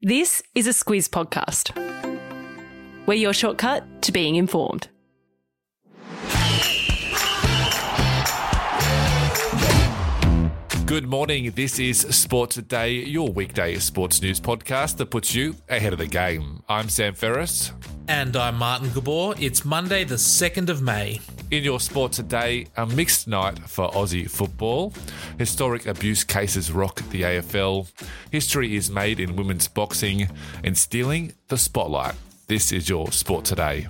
This is a Squiz podcast. We're your shortcut to being informed. Good morning. This is Sport Today, your weekday sports news podcast that puts you ahead of the game. I'm Sam Ferris. And I'm Martin Gabor. It's Monday, the 2nd of May. In your sport today, a mixed night for Aussie football. Historic abuse cases rock the AFL. History is made in women's boxing and stealing the spotlight. This is your sport today.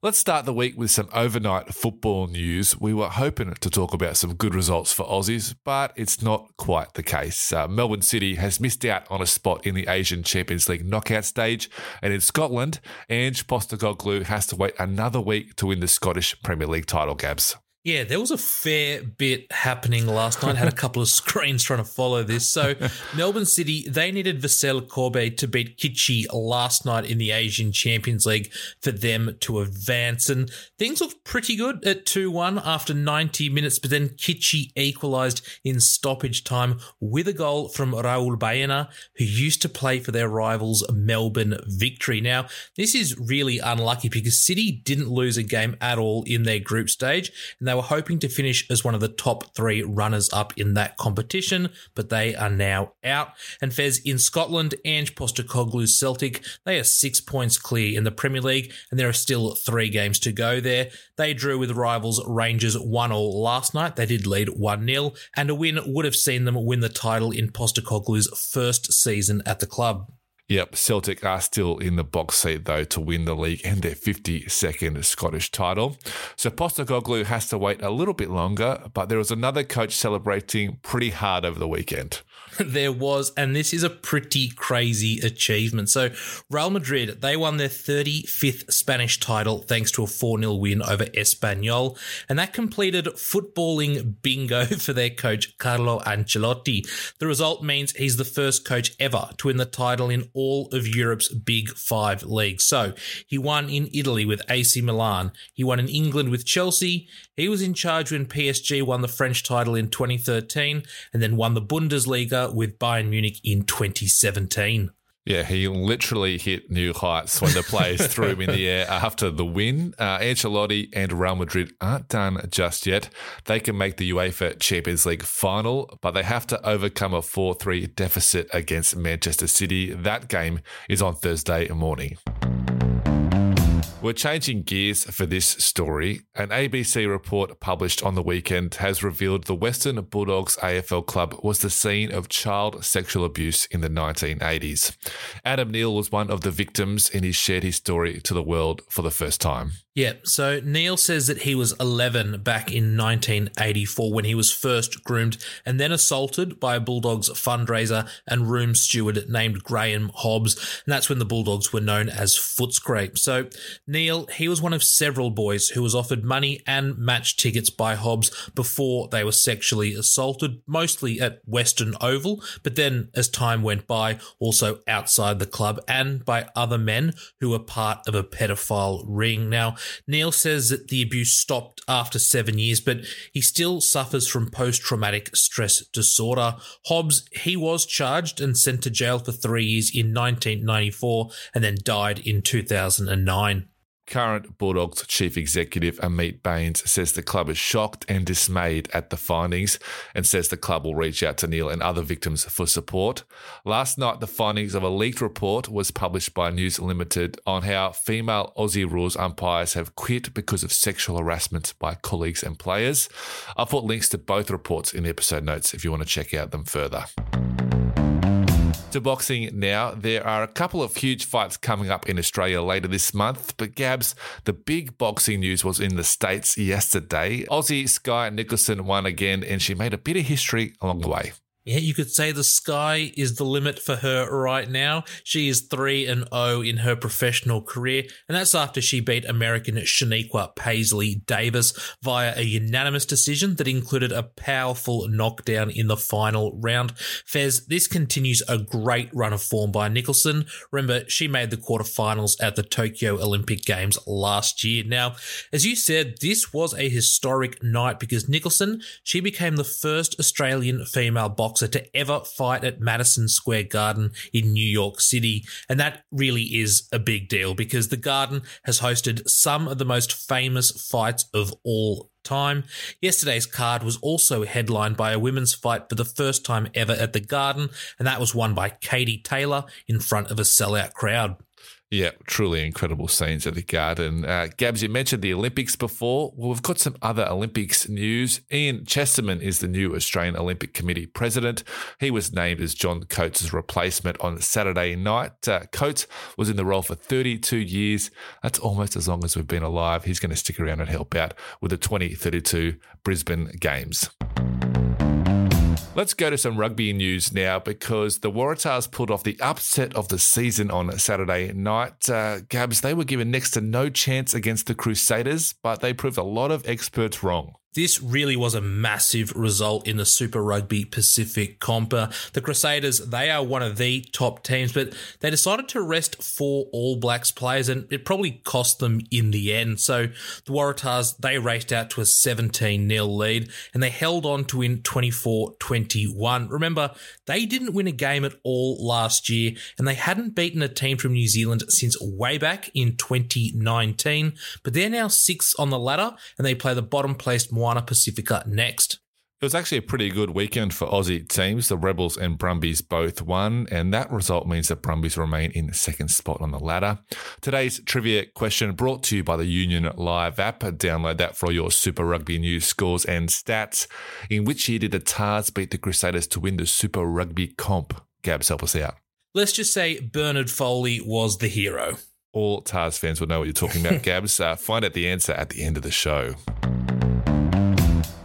Let's start the week with some overnight football news. We were hoping to talk about some good results for Aussies, but it's not quite the case. Uh, Melbourne City has missed out on a spot in the Asian Champions League knockout stage, and in Scotland, Ange Postecoglou has to wait another week to win the Scottish Premier League title, Gabs. Yeah, there was a fair bit happening last night. I had a couple of screens trying to follow this. So, Melbourne City, they needed Vissel Kobe to beat Kitchee last night in the Asian Champions League for them to advance. And things looked pretty good at 2 1 after 90 minutes, but then Kitchee equalised in stoppage time with a goal from Raul Baena, who used to play for their rivals Melbourne Victory. Now, this is really unlucky because City didn't lose a game at all in their group stage, and they were hoping to finish as one of the top three runners up in that competition, but they are now out. And Fez in Scotland, Ange Postecoglou's Celtic, they are six points clear in the Premier League, and there are still three games to go there. They drew with rivals Rangers 1 all last night. They did lead 1 0, and a win would have seen them win the title in Postecoglou's first season at the club. Yep, Celtic are still in the box seat though to win the league and their 52nd Scottish title. So Postecoglou has to wait a little bit longer, but there was another coach celebrating pretty hard over the weekend. there was, and this is a pretty crazy achievement. So, Real Madrid, they won their 35th Spanish title thanks to a 4 0 win over Espanyol, and that completed footballing bingo for their coach, Carlo Ancelotti. The result means he's the first coach ever to win the title in all of Europe's big five leagues. So, he won in Italy with AC Milan, he won in England with Chelsea, he was in charge when PSG won the French title in 2013, and then won the Bundesliga with Bayern Munich in 2017. Yeah, he literally hit new heights when the players threw him in the air after the win. Uh, Ancelotti and Real Madrid aren't done just yet. They can make the UEFA Champions League final, but they have to overcome a 4 3 deficit against Manchester City. That game is on Thursday morning. We're changing gears for this story. An ABC report published on the weekend has revealed the Western Bulldogs AFL club was the scene of child sexual abuse in the 1980s. Adam Neal was one of the victims and he shared his story to the world for the first time. Yeah, so Neal says that he was 11 back in 1984 when he was first groomed and then assaulted by a Bulldogs fundraiser and room steward named Graham Hobbs. And that's when the Bulldogs were known as Footscray. So Neal, he was one of several boys who was offered money and match tickets by Hobbs before they were sexually assaulted, mostly at Western Oval, but then as time went by, also outside the club and by other men who were part of a pedophile ring. Now, Neal says that the abuse stopped after seven years, but he still suffers from post traumatic stress disorder. Hobbs, he was charged and sent to jail for three years in 1994 and then died in 2009. Current Bulldogs chief executive Ameet Bains says the club is shocked and dismayed at the findings and says the club will reach out to Neal and other victims for support. Last night, the findings of a leaked report was published by News Limited on how female Aussie rules umpires have quit because of sexual harassment by colleagues and players. I've put links to both reports in the episode notes if you want to check out them further. To boxing now, there are a couple of huge fights coming up in Australia later this month. But Gabs, the big boxing news was in the States yesterday. Aussie Skye Nicolson won again, and she made a bit of history along the way. Yeah, you could say the sky is the limit for her right now. She is 3 and 0 in her professional career, and that's after she beat American Shaniqua Paisley Davis via a unanimous decision that included a powerful knockdown in the final round. Fez, this continues a great run of form by Nicolson. Remember, she made the quarterfinals at the Tokyo Olympic Games last year. Now, as you said, this was a historic night because Nicolson, she became the first Australian female boxer boxer to ever fight at Madison Square Garden in New York City. And that really is a big deal because the Garden has hosted some of the most famous fights of all time. Yesterday's card was also headlined by a women's fight for the first time ever at the Garden, and that was won by Katie Taylor in front of a sellout crowd. Yeah, truly incredible scenes at the Garden. Uh, Gabs, you mentioned the Olympics before. Well, we've got some other Olympics news. Ian Chesterman is the new Australian Olympic Committee president. He was named as John Coates' replacement on Saturday night. Uh, Coates was in the role for 32 years. That's almost as long as we've been alive. He's going to stick around and help out with the 2032 Brisbane Games. Let's go to some rugby news now because the Waratahs pulled off the upset of the season on Saturday night. Uh, Gabs, they were given next to no chance against the Crusaders, but they proved a lot of experts wrong. This really was a massive result in the Super Rugby Pacific comp. Uh, the Crusaders, they are one of the top teams, but they decided to rest four All Blacks players, and it probably cost them in the end. So the Waratahs, they raced out to a 17 0 lead, and they held on to win 24 21. Remember, they didn't win a game at all last year, and they hadn't beaten a team from New Zealand since way back in 2019, but they're now sixth on the ladder, and they play the bottom placed Moana Pacifica next. It was actually a pretty good weekend for Aussie teams. The Rebels and Brumbies both won, and that result means that Brumbies remain in the second spot on the ladder. Today's trivia question brought to you by the Union Live app. Download that for all your Super Rugby news, scores, and stats. In which year did the Tahs beat the Crusaders to win the Super Rugby comp? Gabs, help us out. Let's just say Bernard Foley was the hero. All Tahs fans will know what you're talking about, Gabs. Uh, find out the answer at the end of the show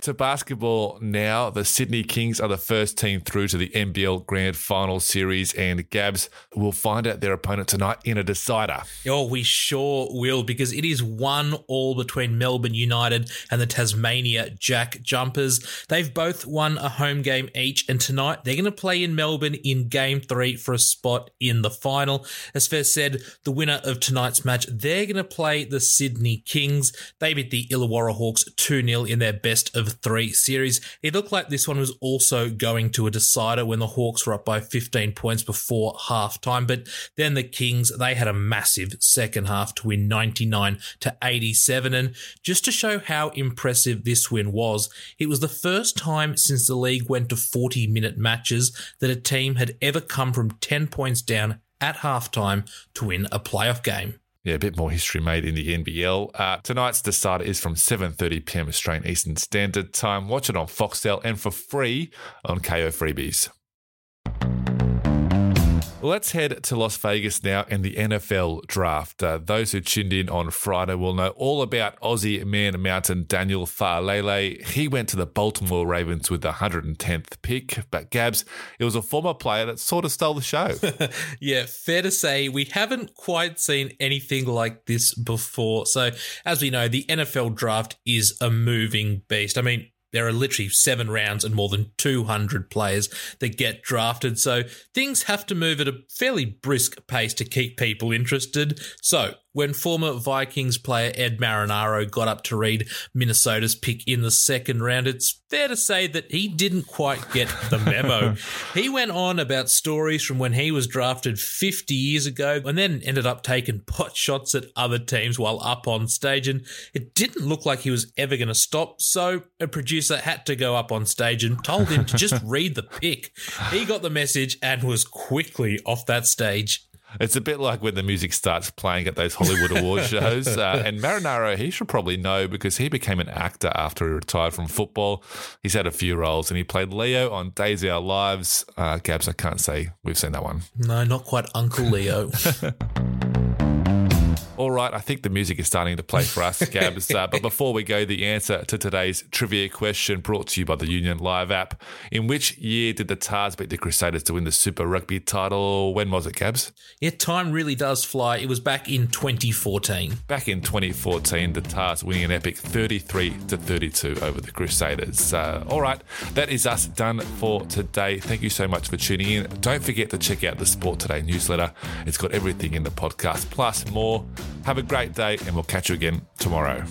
to basketball now. The Sydney Kings are the first team through to the NBL Grand Final Series, and Gabs will find out their opponent tonight in a decider. Oh, we sure will, because it is one all between Melbourne United and the Tasmania Jack Jumpers. They've both won a home game each, and tonight they're going to play in Melbourne in game three for a spot in the final. As Fez said, the winner of tonight's match, they're going to play the Sydney Kings. They beat the Illawarra Hawks 2 0 in their best of three series. It looked like this one was also going to a decider when the Hawks were up by 15 points before halftime. But then the Kings, they had a massive second half to win 99 to 87. And just to show how impressive this win was, it was the first time since the league went to 40 minute matches that a team had ever come from 10 points down at halftime to win a playoff game. Yeah, a bit more history made in the NBL. Uh, tonight's decider is from 7.30 p.m. Australian Eastern Standard Time. Watch it on Foxtel and for free on Kayo Freebies. Let's head to Las Vegas now and the NFL draft. Uh, those who tuned in on Friday will know all about Aussie man mountain Daniel Faalele. He went to the Baltimore Ravens with the 110th pick, but Gabs, it was a former player that sort of stole the show. yeah, fair to say we haven't quite seen anything like this before. So, as we know, the NFL draft is a moving beast. I mean, there are literally seven rounds and more than 200 players that get drafted. So things have to move at a fairly brisk pace to keep people interested. So when former Vikings player Ed Marinaro got up to read Minnesota's pick in the second round, it's fair to say that he didn't quite get the memo. he went on about stories from when he was drafted 50 years ago and then ended up taking pot shots at other teams while up on stage. And it didn't look like he was ever going to stop. So a producer had to go up on stage and told him to just read the pick. He got the message and was quickly off that stage. It's a bit like when the music starts playing at those Hollywood award shows. Uh, and Marinaro, he should probably know because he became an actor after he retired from football. He's had a few roles and he played Leo on Days of Our Lives. Uh, Gabs, I can't say we've seen that one. No, not quite Uncle Leo. All right, I think the music is starting to play for us, Gabs. Uh, but before we go, the answer to today's trivia question brought to you by the Union Live app. In which year did the Tahs beat the Crusaders to win the Super Rugby title? When was it, Gabs? Yeah, time really does fly. It was back in 2014. Back in 2014, the Tahs winning an epic 33 to 32 over the Crusaders. Uh, all right, that is us done for today. Thank you so much for tuning in. Don't forget to check out the Sport Today newsletter. It's got everything in the podcast plus more. Have a great day, and we'll catch you again tomorrow.